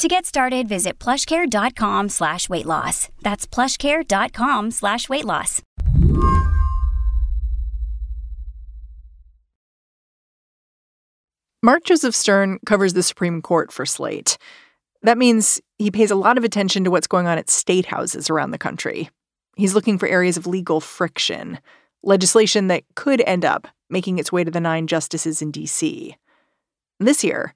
To get started, visit plushcare.com slash weight loss. That's plushcare.com slash weight loss. Mark Joseph Stern covers the Supreme Court for Slate. That means he pays a lot of attention to what's going on at state houses around the country. He's looking for areas of legal friction, legislation that could end up making its way to the nine justices in D.C. This year,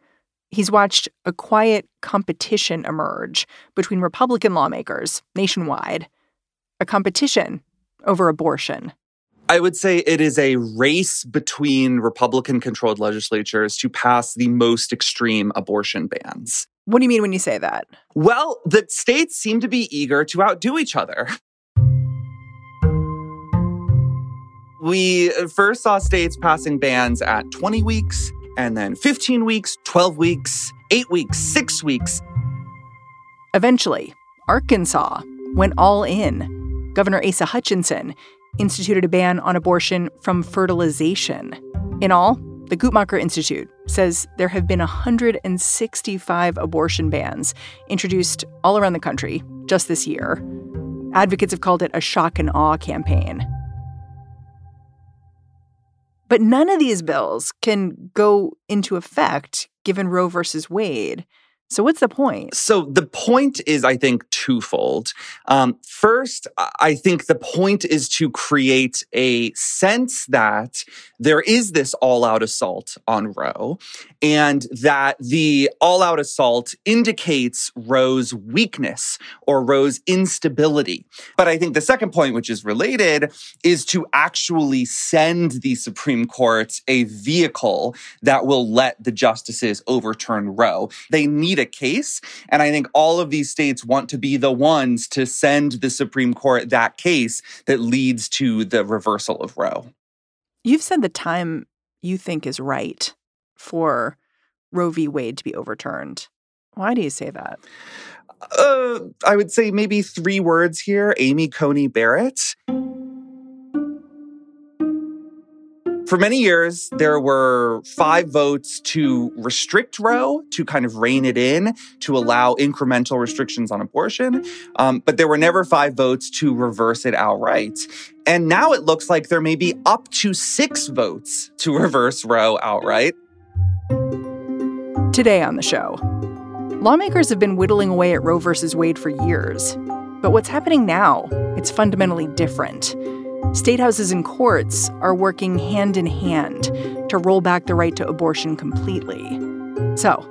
he's watched a quiet competition emerge between Republican lawmakers nationwide, a competition over abortion. I would say it is a race between Republican controlled legislatures to pass the most extreme abortion bans. What do you mean when you say that? Well, the states seem to be eager to outdo each other. We uh, first saw states passing bans at 20 weeks, and then 15 weeks, 12 weeks, 8 weeks, 6 weeks. Eventually, Arkansas went all in. Governor Asa Hutchinson instituted a ban on abortion from fertilization. In all, the Guttmacher Institute says there have been 165 abortion bans introduced all around the country just this year. Advocates have called it a shock and awe campaign. But none of these bills can go into effect given Roe versus Wade. So, what's the point? So, the point is, I think, twofold. Um, first, I think the point is to create a sense that there is this all out assault on Roe and that the all out assault indicates Roe's weakness or Roe's instability. But I think the second point, which is related, is to actually send the Supreme Court a vehicle that will let the justices overturn Roe. They need a case. And I think all of these states want to be the ones to send the Supreme Court that case that leads to the reversal of Roe. You've said the time you think is right for Roe v. Wade to be overturned. Why do you say that? Uh, I would say maybe three words here Amy Coney Barrett. For many years, there were five votes to restrict Roe, to kind of rein it in, to allow incremental restrictions on abortion. Um, but there were never five votes to reverse it outright. And now it looks like there may be up to six votes to reverse Roe outright. Today on the show, lawmakers have been whittling away at Roe versus Wade for years. But what's happening now? It's fundamentally different. State houses and courts are working hand in hand to roll back the right to abortion completely. So,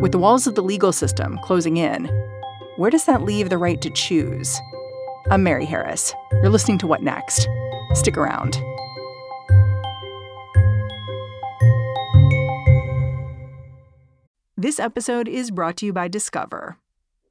with the walls of the legal system closing in, where does that leave the right to choose? I'm Mary Harris. You're listening to What Next? Stick around. This episode is brought to you by Discover.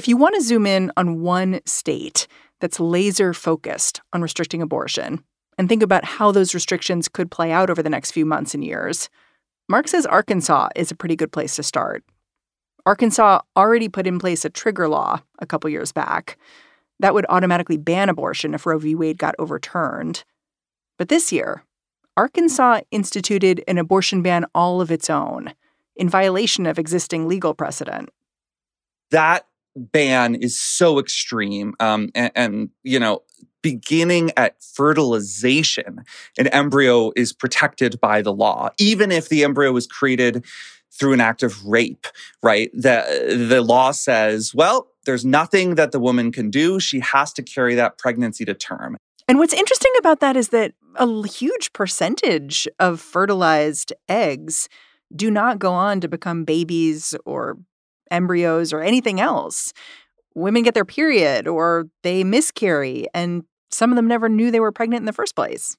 If you want to zoom in on one state that's laser focused on restricting abortion and think about how those restrictions could play out over the next few months and years, Mark says Arkansas is a pretty good place to start. Arkansas already put in place a trigger law a couple years back that would automatically ban abortion if Roe v. Wade got overturned. But this year, Arkansas instituted an abortion ban all of its own in violation of existing legal precedent. That ban is so extreme. Um, and, and, you know, beginning at fertilization, an embryo is protected by the law, even if the embryo was created through an act of rape, right? The, the law says, well, there's nothing that the woman can do. She has to carry that pregnancy to term. And what's interesting about that is that a huge percentage of fertilized eggs do not go on to become babies or embryos or anything else. Women get their period or they miscarry, and some of them never knew they were pregnant in the first place.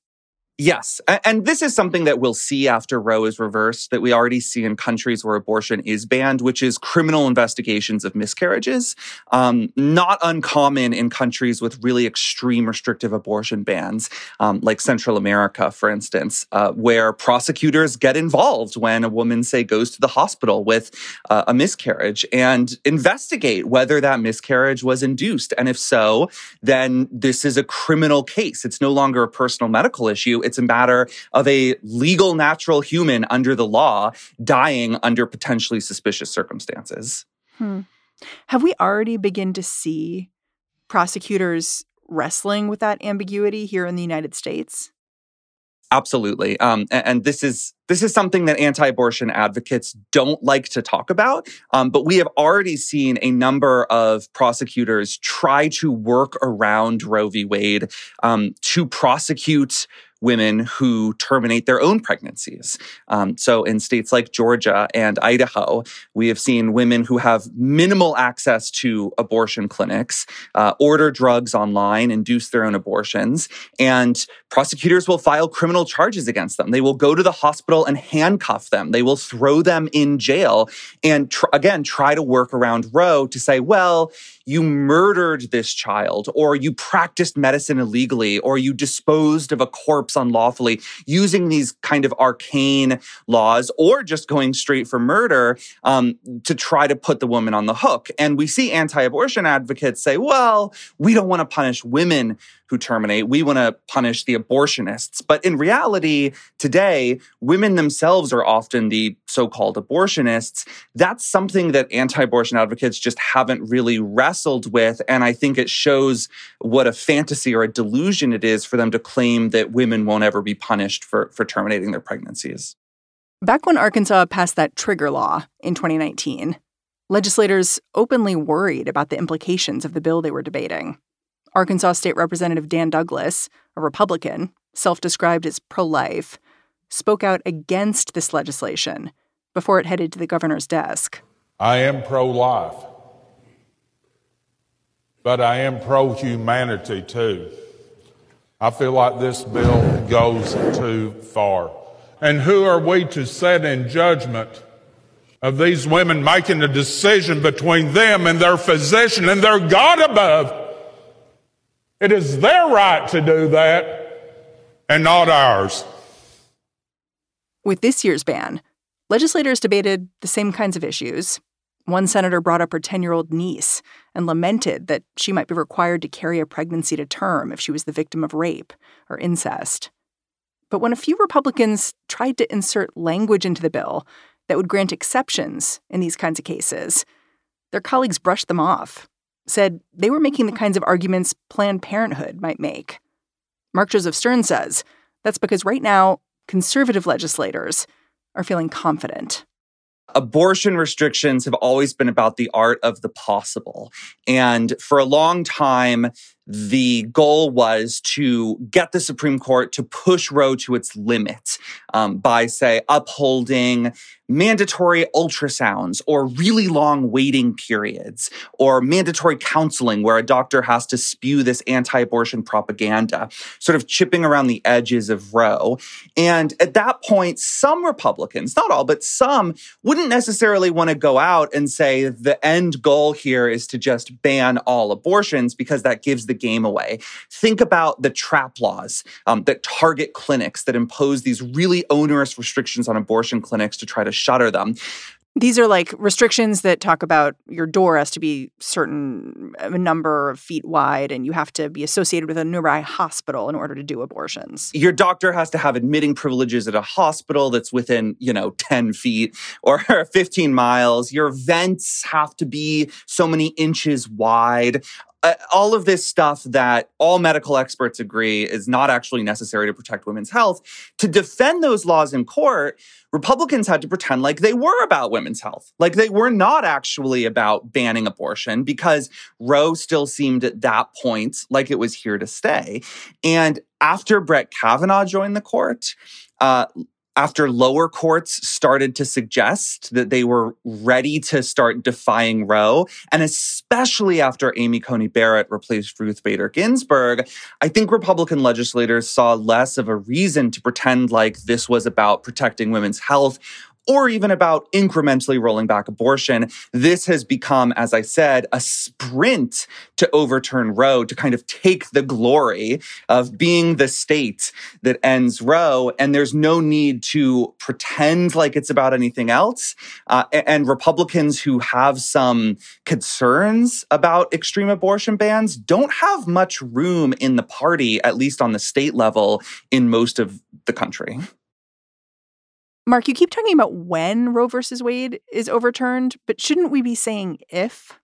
Yes. And this is something that we'll see after Roe is reversed, that we already see in countries where abortion is banned, which is criminal investigations of miscarriages. Um, not uncommon in countries with really extreme restrictive abortion bans, um, like Central America, for instance, uh, where prosecutors get involved when a woman, say, goes to the hospital with uh, a miscarriage and investigate whether that miscarriage was induced. And if so, then this is a criminal case. It's no longer a personal medical issue it's a matter of a legal natural human under the law dying under potentially suspicious circumstances. Hmm. Have we already begun to see prosecutors wrestling with that ambiguity here in the United States? Absolutely. Um, and, and, this is this is something that anti-abortion advocates don't like to talk about. Um, but we have already seen a number of prosecutors try to work around Roe v. Wade um, to prosecute women who terminate their own pregnancies. Um, so, in states like Georgia and Idaho, we have seen women who have minimal access to abortion clinics uh, order drugs online, induce their own abortions, and prosecutors will file criminal charges against them. They will go to the hospital and handcuff them. They will throw them in jail and, tr- again, try to work around Roe to say, well, you murdered this child, or you practiced medicine illegally, or you disposed of a corpse unlawfully, using these kind of arcane laws, or just going straight for murder um, to try to put the woman on the hook. And we see anti abortion advocates say, well, we don't want to punish women who terminate. We want to punish the abortionists. But in reality, today, women themselves are often the so called abortionists. That's something that anti abortion advocates just haven't really wrestled with. And I think it shows what a fantasy or a delusion it is for them to claim that women won't ever be punished for, for terminating their pregnancies. Back when Arkansas passed that trigger law in 2019, legislators openly worried about the implications of the bill they were debating. Arkansas State Representative Dan Douglas, a Republican, self described as pro life, spoke out against this legislation before it headed to the governor's desk. I am pro life, but I am pro humanity too. I feel like this bill goes too far. And who are we to set in judgment of these women making a decision between them and their physician and their God above? It is their right to do that and not ours. With this year's ban, legislators debated the same kinds of issues. One senator brought up her 10 year old niece and lamented that she might be required to carry a pregnancy to term if she was the victim of rape or incest. But when a few Republicans tried to insert language into the bill that would grant exceptions in these kinds of cases, their colleagues brushed them off said they were making the mm-hmm. kinds of arguments Planned Parenthood might make. Mark Joseph Stern says that's because right now, conservative legislators are feeling confident. Abortion restrictions have always been about the art of the possible. And for a long time, the goal was to get the Supreme Court to push Roe to its limit um, by, say, upholding mandatory ultrasounds or really long waiting periods or mandatory counseling where a doctor has to spew this anti abortion propaganda, sort of chipping around the edges of Roe. And at that point, some Republicans, not all, but some, wouldn't necessarily want to go out and say the end goal here is to just ban all abortions because that gives the game away. Think about the trap laws um, that target clinics that impose these really onerous restrictions on abortion clinics to try to shutter them. These are like restrictions that talk about your door has to be certain a number of feet wide and you have to be associated with a nearby hospital in order to do abortions. Your doctor has to have admitting privileges at a hospital that's within, you know, 10 feet or 15 miles. Your vents have to be so many inches wide uh, all of this stuff that all medical experts agree is not actually necessary to protect women's health. To defend those laws in court, Republicans had to pretend like they were about women's health, like they were not actually about banning abortion because Roe still seemed at that point like it was here to stay. And after Brett Kavanaugh joined the court, uh, after lower courts started to suggest that they were ready to start defying Roe, and especially after Amy Coney Barrett replaced Ruth Bader Ginsburg, I think Republican legislators saw less of a reason to pretend like this was about protecting women's health or even about incrementally rolling back abortion. This has become, as I said, a sprint to overturn Roe, to kind of take the glory of being the state that ends Roe. And there's no need to pretend like it's about anything else. Uh, and Republicans who have some concerns about extreme abortion bans don't have much room in the party, at least on the state level, in most of the country. Mark, you keep talking about when Roe versus Wade is overturned, but shouldn't we be saying if?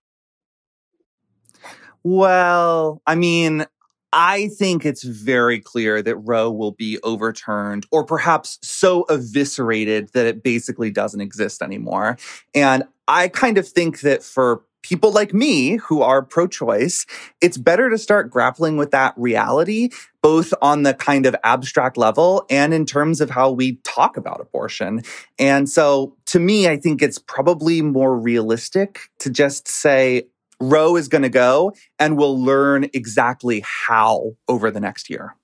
Well, I mean, I think it's very clear that Roe will be overturned or perhaps so eviscerated that it basically doesn't exist anymore. And I kind of think that for people like me who are pro choice, it's better to start grappling with that reality, both on the kind of abstract level and in terms of how we talk about abortion. And so to me, I think it's probably more realistic to just say, Roe is going to go and we'll learn exactly how over the next year.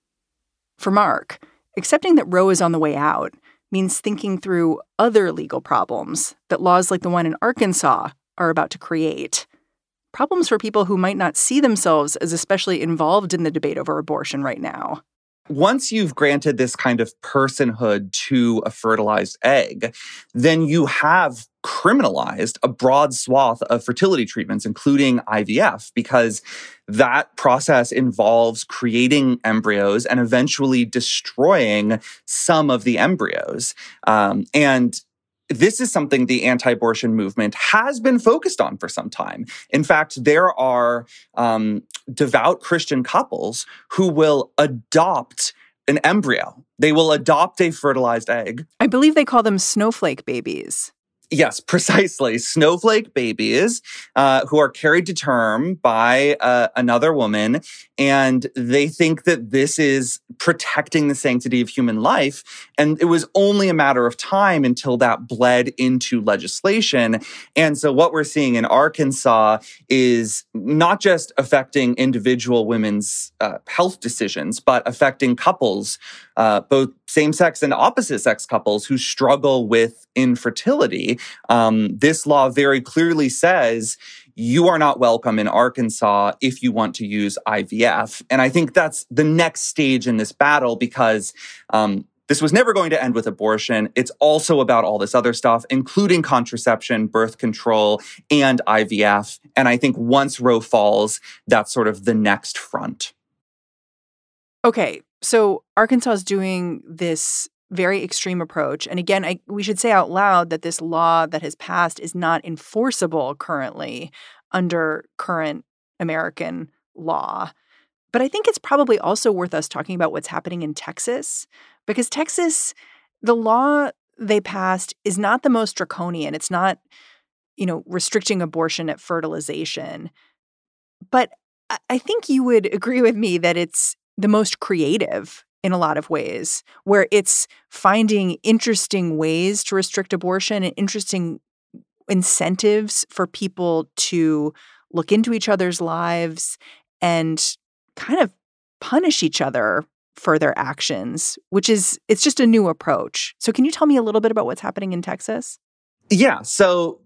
For Mark, accepting that Roe is on the way out means thinking through other legal problems that laws like the one in Arkansas are about to create. Problems for people who might not see themselves as especially involved in the debate over abortion right now. Once you've granted this kind of personhood to a fertilized egg, then you have criminalized a broad swath of fertility treatments, including IVF, because that process involves creating embryos and eventually destroying some of the embryos. Um, and this is something the anti abortion movement has been focused on for some time. In fact, there are um, devout Christian couples who will adopt an embryo. They will adopt a fertilized egg. I believe they call them snowflake babies. Yes, precisely. Snowflake babies uh, who are carried to term by uh, another woman. And they think that this is protecting the sanctity of human life. And it was only a matter of time until that bled into legislation. And so what we're seeing in Arkansas is not just affecting individual women's uh, health decisions, but affecting couples, uh, both same sex and opposite sex couples who struggle with infertility. Um, this law very clearly says you are not welcome in Arkansas if you want to use IVF. And I think that's the next stage in this battle because um, this was never going to end with abortion. It's also about all this other stuff, including contraception, birth control, and IVF. And I think once Roe falls, that's sort of the next front. Okay, so Arkansas is doing this very extreme approach. And again, I, we should say out loud that this law that has passed is not enforceable currently under current American law. But I think it's probably also worth us talking about what's happening in Texas because Texas, the law they passed is not the most draconian. It's not, you know, restricting abortion at fertilization. But I think you would agree with me that it's the most creative in a lot of ways, where it's finding interesting ways to restrict abortion and interesting incentives for people to look into each other's lives and kind of punish each other for their actions, which is it's just a new approach. So can you tell me a little bit about what's happening in Texas? Yeah, so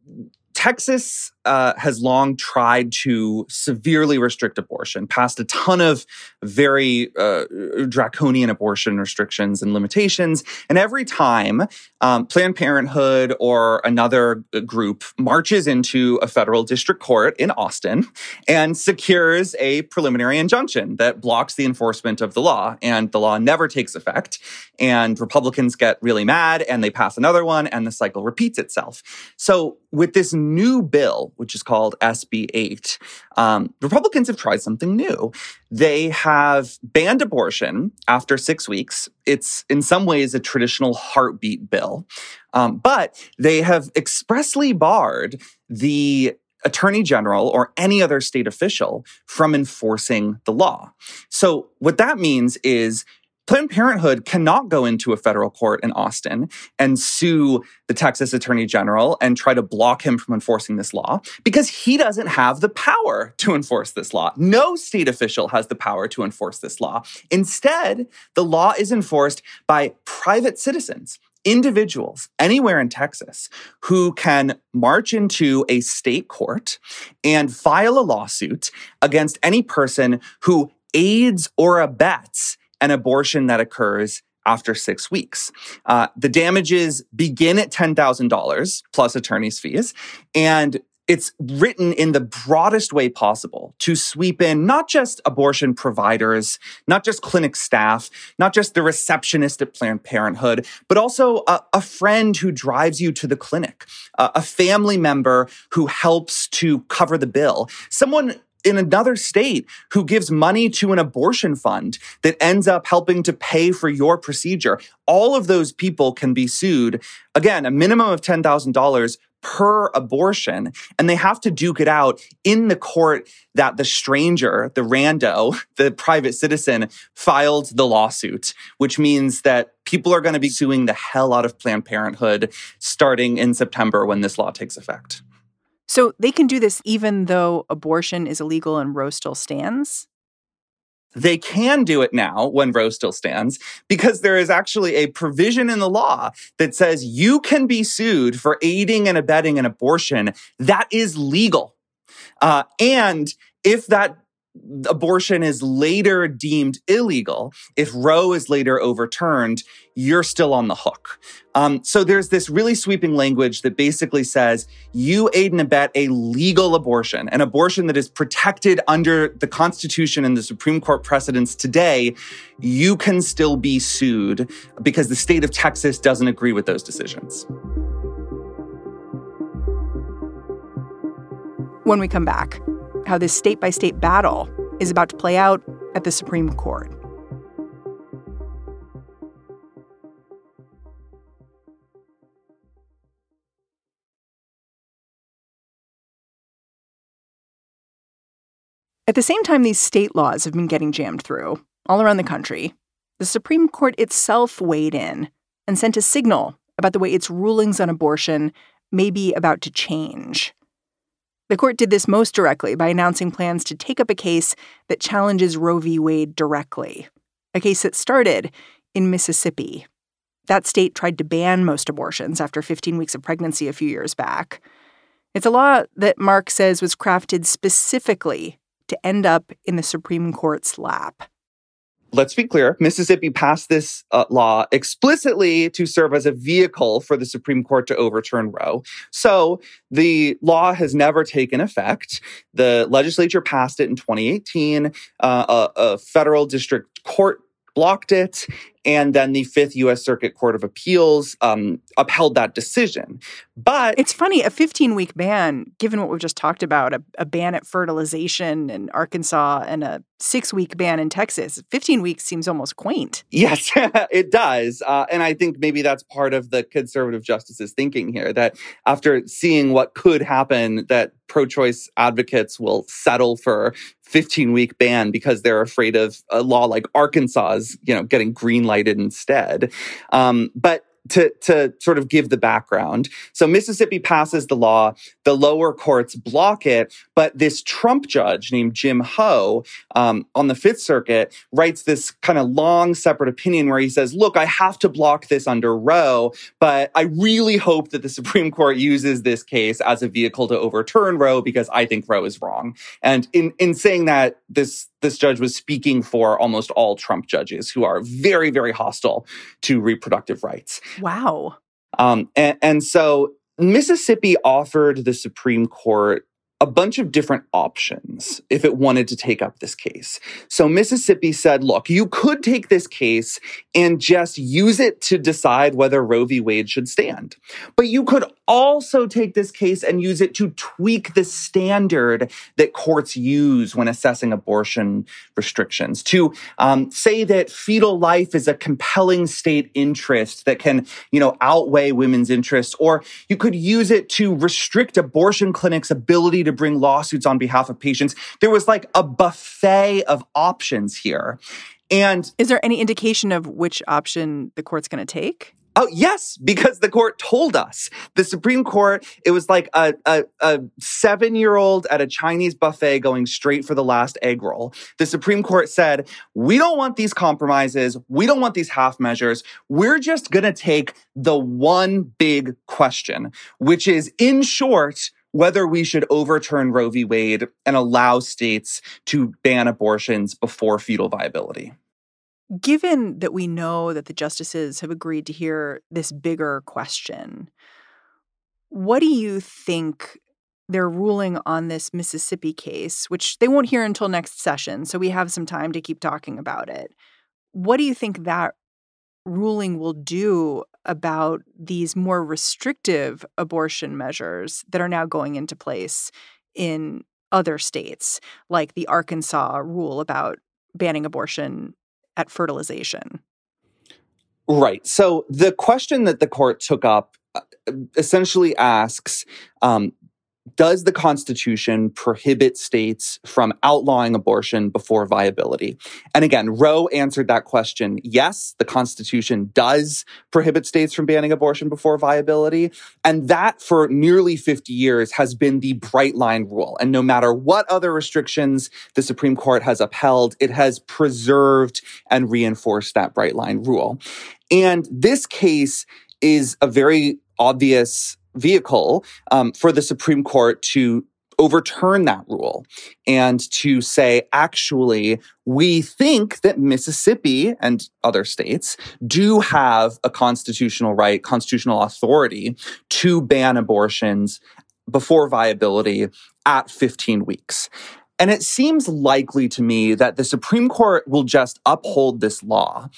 Texas uh, has long tried to severely restrict abortion, passed a ton of very uh, draconian abortion restrictions and limitations. And every time um, Planned Parenthood or another group marches into a federal district court in Austin and secures a preliminary injunction that blocks the enforcement of the law, and the law never takes effect. And Republicans get really mad and they pass another one, and the cycle repeats itself. So, with this new bill, which is called SB 8, um, Republicans have tried something new. They have banned abortion after six weeks. It's in some ways a traditional heartbeat bill, um, but they have expressly barred the attorney general or any other state official from enforcing the law. So, what that means is Planned Parenthood cannot go into a federal court in Austin and sue the Texas Attorney General and try to block him from enforcing this law because he doesn't have the power to enforce this law. No state official has the power to enforce this law. Instead, the law is enforced by private citizens individuals anywhere in Texas who can march into a state court and file a lawsuit against any person who aids or abets an abortion that occurs after six weeks. Uh, the damages begin at $10,000 plus attorney's fees. And it's written in the broadest way possible to sweep in not just abortion providers, not just clinic staff, not just the receptionist at Planned Parenthood, but also a, a friend who drives you to the clinic, uh, a family member who helps to cover the bill, someone in another state who gives money to an abortion fund that ends up helping to pay for your procedure. All of those people can be sued. Again, a minimum of $10,000 per abortion. And they have to duke it out in the court that the stranger, the rando, the private citizen filed the lawsuit, which means that people are going to be suing the hell out of Planned Parenthood starting in September when this law takes effect. So they can do this even though abortion is illegal and Roe still stands? They can do it now when Roe still stands because there is actually a provision in the law that says you can be sued for aiding and abetting an abortion that is legal. Uh, and if that abortion is later deemed illegal, if Roe is later overturned, you're still on the hook. Um, so there's this really sweeping language that basically says you aid and abet a legal abortion, an abortion that is protected under the Constitution and the Supreme Court precedents today. You can still be sued because the state of Texas doesn't agree with those decisions. When we come back, how this state by state battle is about to play out at the Supreme Court. At the same time, these state laws have been getting jammed through all around the country. The Supreme Court itself weighed in and sent a signal about the way its rulings on abortion may be about to change. The court did this most directly by announcing plans to take up a case that challenges Roe v. Wade directly, a case that started in Mississippi. That state tried to ban most abortions after 15 weeks of pregnancy a few years back. It's a law that Mark says was crafted specifically to end up in the Supreme Court's lap let's be clear Mississippi passed this uh, law explicitly to serve as a vehicle for the Supreme Court to overturn Roe. So the law has never taken effect. The legislature passed it in 2018. Uh, a, a federal district court blocked it. And then the Fifth U.S. Circuit Court of Appeals um, upheld that decision. But it's funny, a 15 week ban, given what we've just talked about, a, a ban at fertilization in Arkansas and a six week ban in Texas, 15 weeks seems almost quaint. Yes, it does. Uh, and I think maybe that's part of the conservative justices thinking here that after seeing what could happen, that pro choice advocates will settle for 15 week ban because they're afraid of a law like Arkansas's, you know, getting green lighted instead. Um, but to, to sort of give the background. So Mississippi passes the law, the lower courts block it, but this Trump judge named Jim Ho um, on the Fifth Circuit writes this kind of long separate opinion where he says, look, I have to block this under Roe, but I really hope that the Supreme Court uses this case as a vehicle to overturn Roe because I think Roe is wrong. And in, in saying that, this this judge was speaking for almost all Trump judges who are very, very hostile to reproductive rights. Wow. Um, and, and so Mississippi offered the Supreme Court a bunch of different options if it wanted to take up this case. So Mississippi said, look, you could take this case and just use it to decide whether Roe v. Wade should stand. But you could also take this case and use it to tweak the standard that courts use when assessing abortion restrictions, to um, say that fetal life is a compelling state interest that can, you know, outweigh women's interests, or you could use it to restrict abortion clinics' ability to bring lawsuits on behalf of patients. There was like a buffet of options here. And is there any indication of which option the court's going to take? Oh, yes, because the court told us. The Supreme Court, it was like a, a, a seven year old at a Chinese buffet going straight for the last egg roll. The Supreme Court said, we don't want these compromises. We don't want these half measures. We're just going to take the one big question, which is in short, whether we should overturn Roe v. Wade and allow states to ban abortions before fetal viability. Given that we know that the justices have agreed to hear this bigger question, what do you think their ruling on this Mississippi case, which they won't hear until next session, so we have some time to keep talking about it? What do you think that ruling will do about these more restrictive abortion measures that are now going into place in other states, like the Arkansas rule about banning abortion at fertilization. Right. So the question that the court took up uh, essentially asks um, does the Constitution prohibit states from outlawing abortion before viability? And again, Roe answered that question yes, the Constitution does prohibit states from banning abortion before viability. And that for nearly 50 years has been the bright line rule. And no matter what other restrictions the Supreme Court has upheld, it has preserved and reinforced that bright line rule. And this case is a very obvious vehicle um, for the Supreme Court to overturn that rule and to say, actually, we think that Mississippi and other states do have a constitutional right, constitutional authority to ban abortions before viability at 15 weeks. And it seems likely to me that the Supreme Court will just uphold this law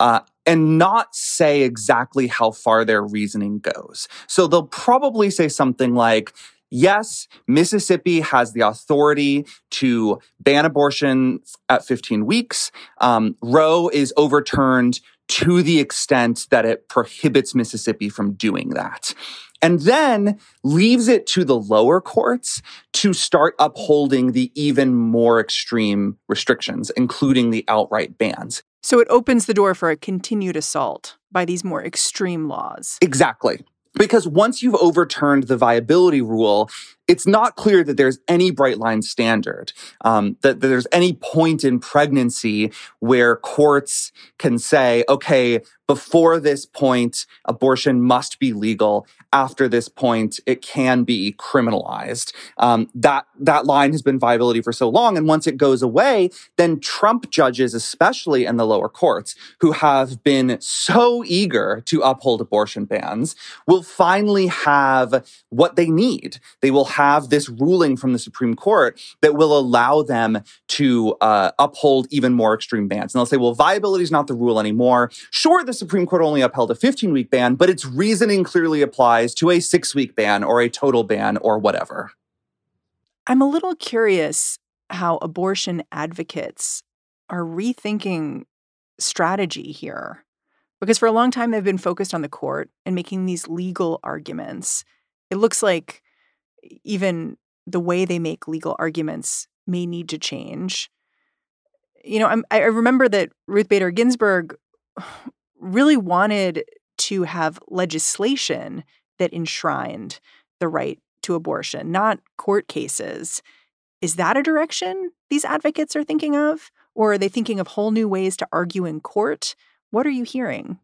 uh, and not say exactly how far their reasoning goes. So they'll probably say something like, Yes, Mississippi has the authority to ban abortion at 15 weeks. Um, Roe is overturned to the extent that it prohibits Mississippi from doing that. And then leaves it to the lower courts to start upholding the even more extreme restrictions, including the outright bans. So it opens the door for a continued assault by these more extreme laws. Exactly. Because once you've overturned the viability rule, it's not clear that there's any bright line standard, um, that, that there's any point in pregnancy where courts can say, okay, before this point, abortion must be legal. After this point, it can be criminalized. Um, that that line has been viability for so long, and once it goes away, then Trump judges, especially in the lower courts, who have been so eager to uphold abortion bans, will finally have what they need. They will have this ruling from the Supreme Court that will allow them to uh, uphold even more extreme bans. And they'll say, well, viability is not the rule anymore. Sure, the Supreme Court only upheld a 15 week ban, but its reasoning clearly applies to a six week ban or a total ban or whatever. I'm a little curious how abortion advocates are rethinking strategy here. Because for a long time, they've been focused on the court and making these legal arguments. It looks like even the way they make legal arguments may need to change. You know, I'm, i remember that Ruth Bader Ginsburg really wanted to have legislation that enshrined the right to abortion, not court cases. Is that a direction these advocates are thinking of? Or are they thinking of whole new ways to argue in court? What are you hearing?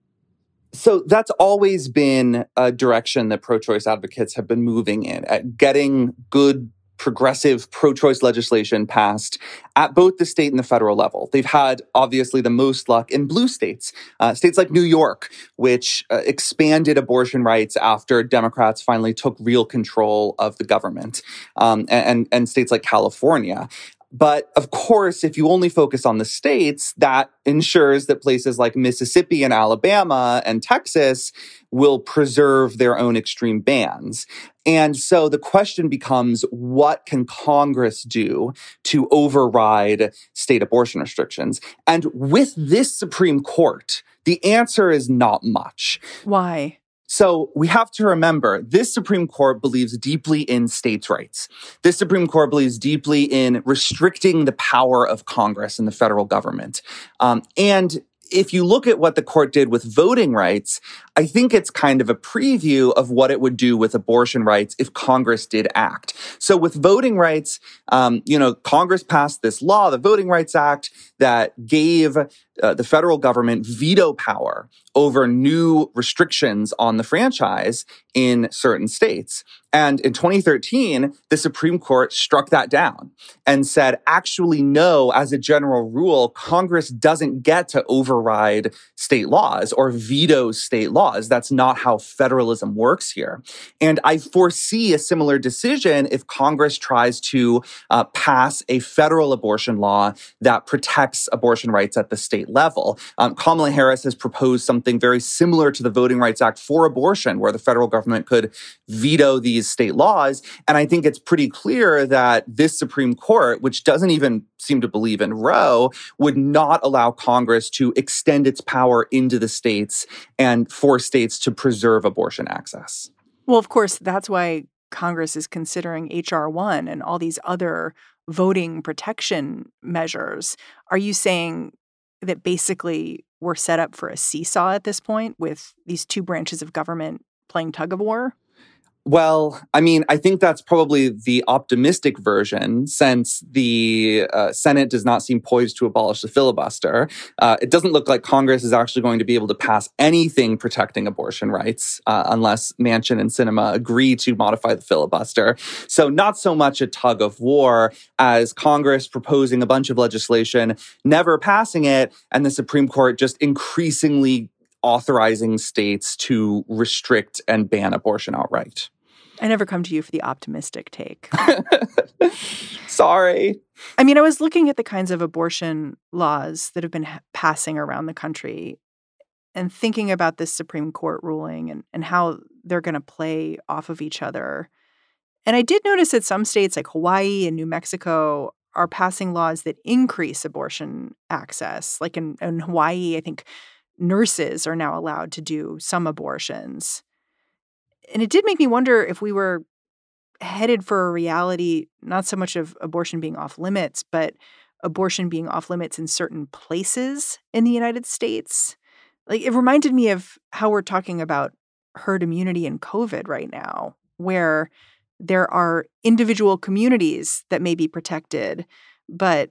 So that's always been a direction that pro choice advocates have been moving in at getting good progressive pro choice legislation passed at both the state and the federal level. They've had obviously the most luck in blue states, uh, states like New York, which uh, expanded abortion rights after Democrats finally took real control of the government, um, and, and states like California. But of course, if you only focus on the states, that ensures that places like Mississippi and Alabama and Texas will preserve their own extreme bans. And so the question becomes what can Congress do to override state abortion restrictions? And with this Supreme Court, the answer is not much. Why? So we have to remember this Supreme Court believes deeply in states' rights. This Supreme Court believes deeply in restricting the power of Congress and the federal government. Um, and if you look at what the court did with voting rights, I think it's kind of a preview of what it would do with abortion rights if Congress did act. So with voting rights, um, you know, Congress passed this law, the Voting Rights Act, that gave uh, the federal government veto power over new restrictions on the franchise in certain states. And in 2013, the Supreme Court struck that down and said, actually, no, as a general rule, Congress doesn't get to override state laws or veto state laws. That's not how federalism works here. And I foresee a similar decision if Congress tries to uh, pass a federal abortion law that protects abortion rights at the state level. Um, Kamala Harris has proposed something very similar to the Voting Rights Act for abortion, where the federal government could veto these state laws. And I think it's pretty clear that this Supreme Court, which doesn't even seem to believe in Roe, would not allow Congress to extend its power into the states and for states to preserve abortion access. Well, of course, that's why Congress is considering H.R. 1 and all these other voting protection measures. Are you saying that basically we're set up for a seesaw at this point with these two branches of government playing tug of war? Well, I mean, I think that's probably the optimistic version since the uh, Senate does not seem poised to abolish the filibuster. Uh, it doesn't look like Congress is actually going to be able to pass anything protecting abortion rights uh, unless Manchin and Sinema agree to modify the filibuster. So, not so much a tug of war as Congress proposing a bunch of legislation, never passing it, and the Supreme Court just increasingly authorizing states to restrict and ban abortion outright. I never come to you for the optimistic take. Sorry. I mean, I was looking at the kinds of abortion laws that have been ha- passing around the country and thinking about this Supreme Court ruling and, and how they're going to play off of each other. And I did notice that some states like Hawaii and New Mexico are passing laws that increase abortion access. Like in, in Hawaii, I think nurses are now allowed to do some abortions. And it did make me wonder if we were headed for a reality, not so much of abortion being off limits, but abortion being off limits in certain places in the United States. Like it reminded me of how we're talking about herd immunity and COVID right now, where there are individual communities that may be protected, but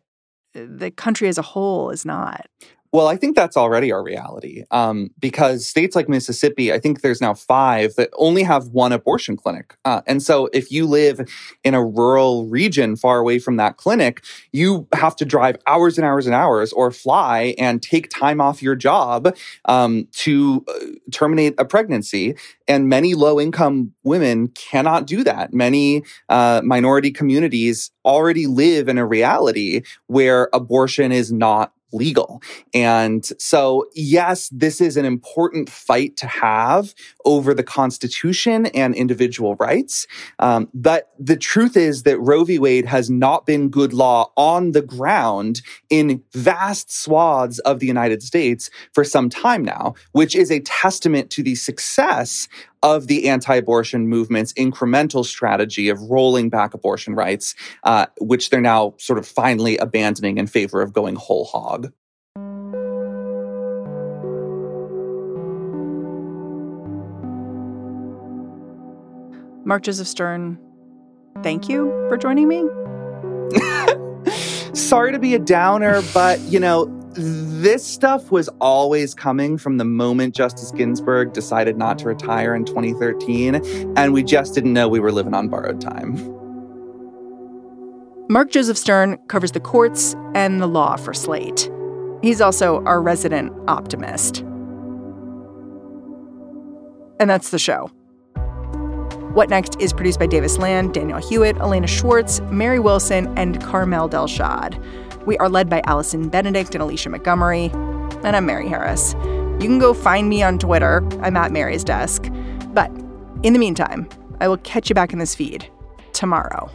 the country as a whole is not. Well, I think that's already our reality um, because states like Mississippi, I think there's now five that only have one abortion clinic. Uh, and so if you live in a rural region far away from that clinic, you have to drive hours and hours and hours or fly and take time off your job um, to uh, terminate a pregnancy. And many low income women cannot do that. Many uh, minority communities already live in a reality where abortion is not legal. And so, yes, this is an important fight to have over the Constitution and individual rights. Um, but the truth is that Roe v. Wade has not been good law on the ground in vast swaths of the United States for some time now, which is a testament to the success of the anti abortion movement's incremental strategy of rolling back abortion rights, uh, which they're now sort of finally abandoning in favor of going whole hog. Mark Joseph Stern, thank you for joining me. Sorry to be a downer, but you know, this stuff was always coming from the moment Justice Ginsburg decided not to retire in 2013, and we just didn't know we were living on borrowed time. Mark Joseph Stern covers the courts and the law for Slate. He's also our resident optimist. And that's the show. What Next is produced by Davis Land, Daniel Hewitt, Elena Schwartz, Mary Wilson, and Carmel Delshad. We are led by Allison Benedikt and Alicia Montgomery. And I'm Mary Harris. You can go find me on Twitter. I'm at Mary's desk. But in the meantime, I will catch you back in this feed tomorrow.